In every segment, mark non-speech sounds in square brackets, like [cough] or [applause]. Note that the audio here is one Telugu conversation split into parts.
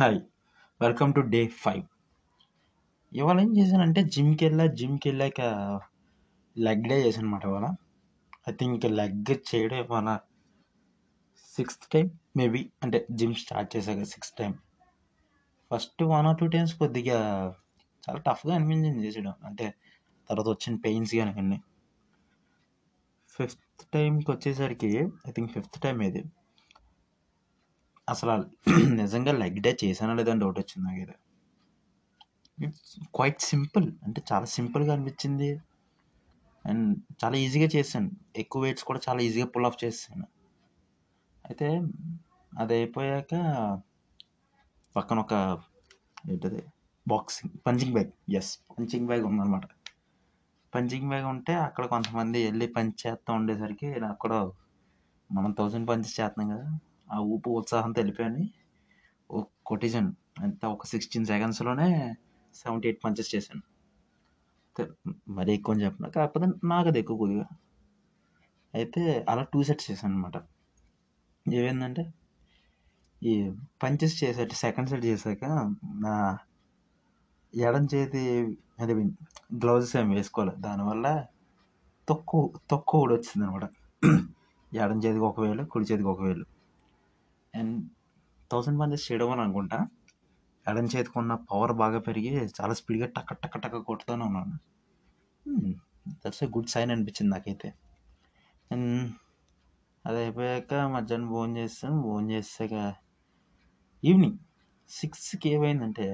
Hi welcome to day five. ఇవాళ ఏం చేశానంటే జిమ్కి వెళ్ళా జిమ్కి వెళ్ళాక లెగ్ డే చేశాను అనమాట ఇవాళ. ఐ థింక్ లెగ్ చేయడం ఇవాళ సిక్స్త్ టైం మేబీ అంటే జిమ్ స్టార్ట్ చేశాక sixth time. First one or two times కొద్దిగా చాలా టఫ్గా అనిపించింది చేసేయడం. అంటే తర్వాత వచ్చిన పెయిన్స్ కానీ ఫిఫ్త్ టైంకి వచ్చేసరికి ఐ థింక్ ఫిఫ్త్ టైం ఇది. అసలు నిజంగా లెగ్ డే చేశానా లేదని డౌట్ వచ్చింది నాకు ఇది ఇట్స్ క్వైట్ సింపుల్ అంటే చాలా సింపుల్గా అనిపించింది. అండ్ చాలా ఈజీగా చేశాను. ఎక్కువ వెయిట్స్ కూడా చాలా ఈజీగా పుల్ ఆఫ్ చేశాను. అయితే అది అయిపోయాక పక్కన ఒక ఏంటది? Boxing punching bag yes punching bag ఉందన్నమాట. పంచింగ్ బ్యాగ్ ఉంటే అక్కడ కొంతమంది వెళ్ళి పంచ్ చేస్తూ ఉండేసరికి అక్కడ మనం థౌజండ్ పంచెస్ చేస్తున్నాం కదా. ఆ ఊపు ఉత్సాహంతో ఒక కొట్టేశాను అంటే ఒక సిక్స్టీన్ సెకండ్స్లోనే సెవెంటీ ఎయిట్ పంచెస్ చేశాను. మరీ ఎక్కువ అని చెప్పిన కాకపోతే నాకు అది ఎక్కువ కొద్దిగా. అయితే అలా టూ సెట్స్ చేశాను అనమాట ఏమైందంటే ఈ పంచెస్ చేసాక సెకండ్ సెట్ చేశాక నా ఎడం చేతి అది గ్లౌజెస్ ఏమి వేసుకోవాలి దానివల్ల తొక్కు తొక్కు కూడా వచ్చింది అనమాట ఎడం చేతికి ఒకవేళ కుడి చేతికి ఒకవేళ. అండ్ థౌసండ్ పంచెస్ చేయడం అని అనుకుంటా. ఎడం చేతికి ఉన్న పవర్ బాగా పెరిగి చాలా స్పీడ్గా టక్క టక్క టక్క కొడుతూనే ఉన్నాను. దట్స్ ఏ గుడ్ సైన్ అనిపించింది నాకైతే. అండ్ అది అయిపోయాక మధ్యాహ్నం భోజనం చేస్తాం. భోజనం చేసాక ఈవినింగ్ సిక్స్కి ఏమైందంటే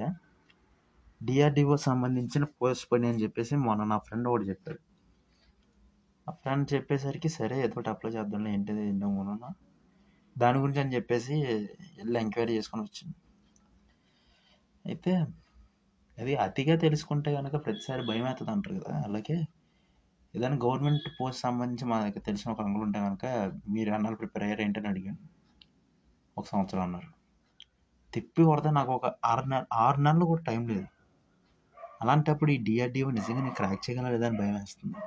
డిఆర్డిఓ సంబంధించిన పోస్ట్ పని అని చెప్పేసి మొన్న నా ఫ్రెండ్ ఒకటి చెప్పాడు. ఆ ఫ్రెండ్ చెప్పేసరికి సరే ఏదో ఒకటి అప్లై చేద్దాంలే ఏంటిది ఏంటో మొన్న దాని గురించి అని చెప్పేసి వెళ్ళి ఎంక్వైరీ చేసుకొని వచ్చింది. అయితే అది అతిగా తెలుసుకుంటే కనుక ప్రతిసారి భయం అవుతుంది అంటారు కదా. అలాగే ఏదైనా గవర్నమెంట్ పోస్ట్ సంబంధించి మా దగ్గర తెలిసిన ఒక అంగులు ఉంటే కనుక మీరు అన్నాళ్ళు ప్రిపేర్ అయ్యారు ఏంటని అడిగాను ఒక సంవత్సరం అన్నారు. తిప్పి కొడితే నాకు ఒక ఆరు నెల ఆరు నెలలు కూడా టైం లేదు. అలాంటప్పుడు ఈ డిఆర్డిఓ నిజంగా నేను క్రాక్ చేయగలరా లేదని భయం వేస్తుంది.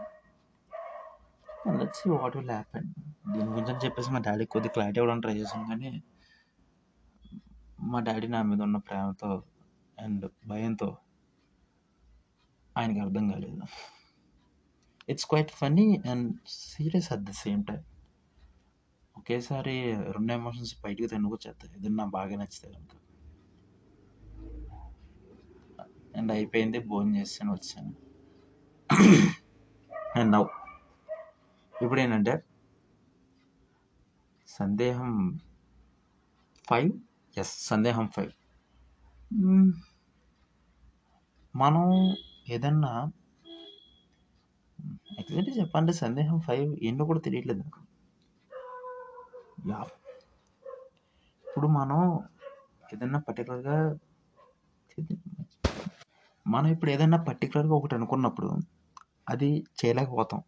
Let's what will happen? దీని గురించి అని చెప్పేసి మా డాడీకి కొద్దిగా క్లారిటీ ఇవ్వడానికి ట్రై చేశాను. కానీ మా డాడీ నా మీద ఉన్న ప్రేమతో అండ్ భయంతో ఆయనకి అర్థం కాలేదు. It's quite funny and serious at the same time ఒకేసారి రెండు ఎమోషన్స్ బయటకు తినుకొచ్చేస్తాయి ఇది నాకు బాగా నచ్చితే కనుక. అండ్ అయిపోయింది భోజనం చేస్తాను వచ్చాను. [clears throat] అండ్ నవ్వు ఇప్పుడు ఏంటంటే సందేహం ఫైవ్? ఎస్ సందేహం ఫైవ్. మనం ఏదన్నా ఎగ్జాక్ట్లీ చెప్పాలంటే సందేహం ఫైవ్ ఏంటో కూడా తెలియట్లేదు నాకు. యా. ఇప్పుడు మనం ఏదన్నా పర్టికులర్గా మనం ఇప్పుడు ఏదైనా పర్టికులర్గా ఒకటి అనుకున్నప్పుడు అది చేయలేకపోతాం.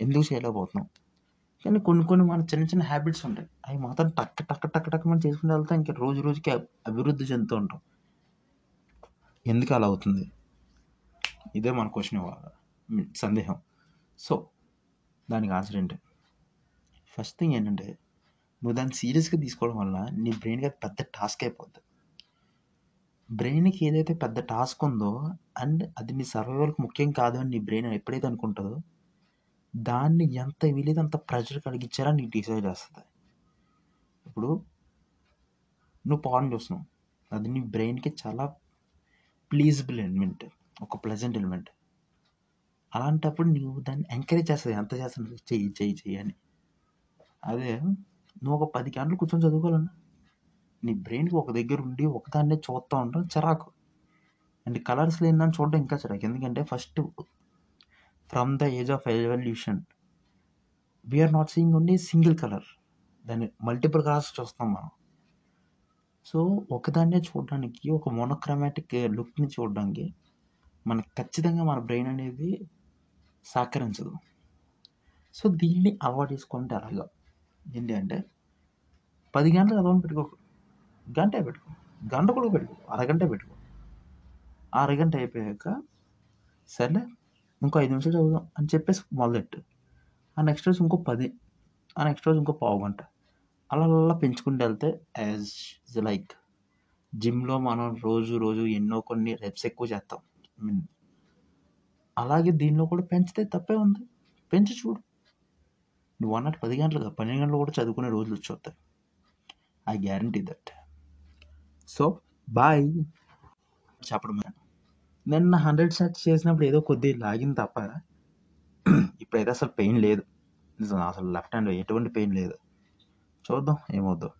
ఎందుకు చేయలేకపోతున్నాం? కానీ కొన్ని కొన్ని మన చిన్న చిన్న హ్యాబిట్స్ ఉంటాయి. అవి మాత్రం టక్ టక్ టక్ టక్ మనం చేసుకుంటూ వెళ్తే ఇంకా రోజు రోజుకి అభివృద్ధి చెందుతూ ఉంటాం. ఎందుకు అలా అవుతుంది? ఇదే మన క్వశ్చన్ ఇవ్వాలి సందేహం. సో దానికి ఆన్సర్ ఏంటి? ఫస్ట్ థింగ్ ఏంటంటే నువ్వు దాన్ని సీరియస్గా తీసుకోవడం వల్ల నీ బ్రెయిన్కి అది పెద్ద టాస్క్ అయిపోద్ది. బ్రెయిన్కి ఏదైతే పెద్ద టాస్క్ ఉందో అండ్ అది నీ సర్వైవల్కి ముఖ్యం కాదు అని నీ బ్రెయిన్ ఎప్పుడైతే అనుకుంటుందో దాన్ని ఎంత వీలైతే అంత ప్రెషర్ కలిగించారా నీకు డిసైడ్ చేస్తుంది. ఇప్పుడు నువ్వు పాన్ చూస్తున్నావు. అది నీ బ్రెయిన్కి చాలా ప్లీజబుల్ ఎలిమెంట్ ఒక ప్లెజెంట్ ఎలిమెంట్. అలాంటప్పుడు నువ్వు దాన్ని ఎంకరేజ్ చేస్తుంది ఎంత చేస్తాను చెయ్యి చెయ్యి చెయ్యి అని. అదే నువ్వు ఒక పది గంటలు కూర్చొని చదువుకోవాలన్నా. నీ బ్రెయిన్కి ఒక దగ్గర ఉండి ఒకదాన్నే చూస్తూ ఉండడం చిరాకు. అండ్ కలర్స్ లేదని చూడడం ఇంకా చిరాకు. ఎందుకంటే first from the age of evolution we are not seeing only single colour దాన్ని మల్టిపుల్ కలర్స్ చూస్తాం మనం. సో ఒకదాన్నే చూడడానికి ఒక మోనోక్రమాటిక్ లుక్ని చూడడానికి మనకు ఖచ్చితంగా మన బ్రెయిన్ అనేది సహకరించదు. సో దీన్ని అలవాటు చేసుకుంటే అలాగా ఏంటి అంటే పది గంటలు చదవని పెట్టుకో గంట పెట్టుకో. గంట కూడా పెట్టుకో. అరగంట పెట్టుకో. అరగంట అయిపోయాక సరే ఇంకో ఐదు నిమిషాలు చదువుదాం అని చెప్పేసి మొదలెట్టు ఆ నెక్స్ట్ రోజు ఇంకో పది ఆ నెక్స్ట్ రోజు ఇంకో పావు గంట అలా అలా పెంచుకుంటూ వెళ్తే యాజ్ లైక్ జిమ్‌లో మనం రోజు, రోజు ఎన్నో కొన్ని రెప్స్ ఎక్కువ చేస్తాం. హ్మ్. అలాగే దీనిలో కూడా పెంచితే తప్పే ఉంది. పెంచి చూడు. నువ్వన్నట్టు 10 గంటలు కాదు, 12 గంటలు కూడా చదువుకునే రోజులు వచ్చి I guarantee that. So, boy. చెప్పడం నిన్న 100 సెట్స్ చేసినప్పుడు ఏదో కొద్దిగా లాగింది తప్ప ఇప్పుడైతే అసలు పెయిన్ లేదు. అసలు లెఫ్ట్ హ్యాండ్‌లో ఎటువంటి పెయిన్ లేదు. చూద్దాం ఏమవుద్దో.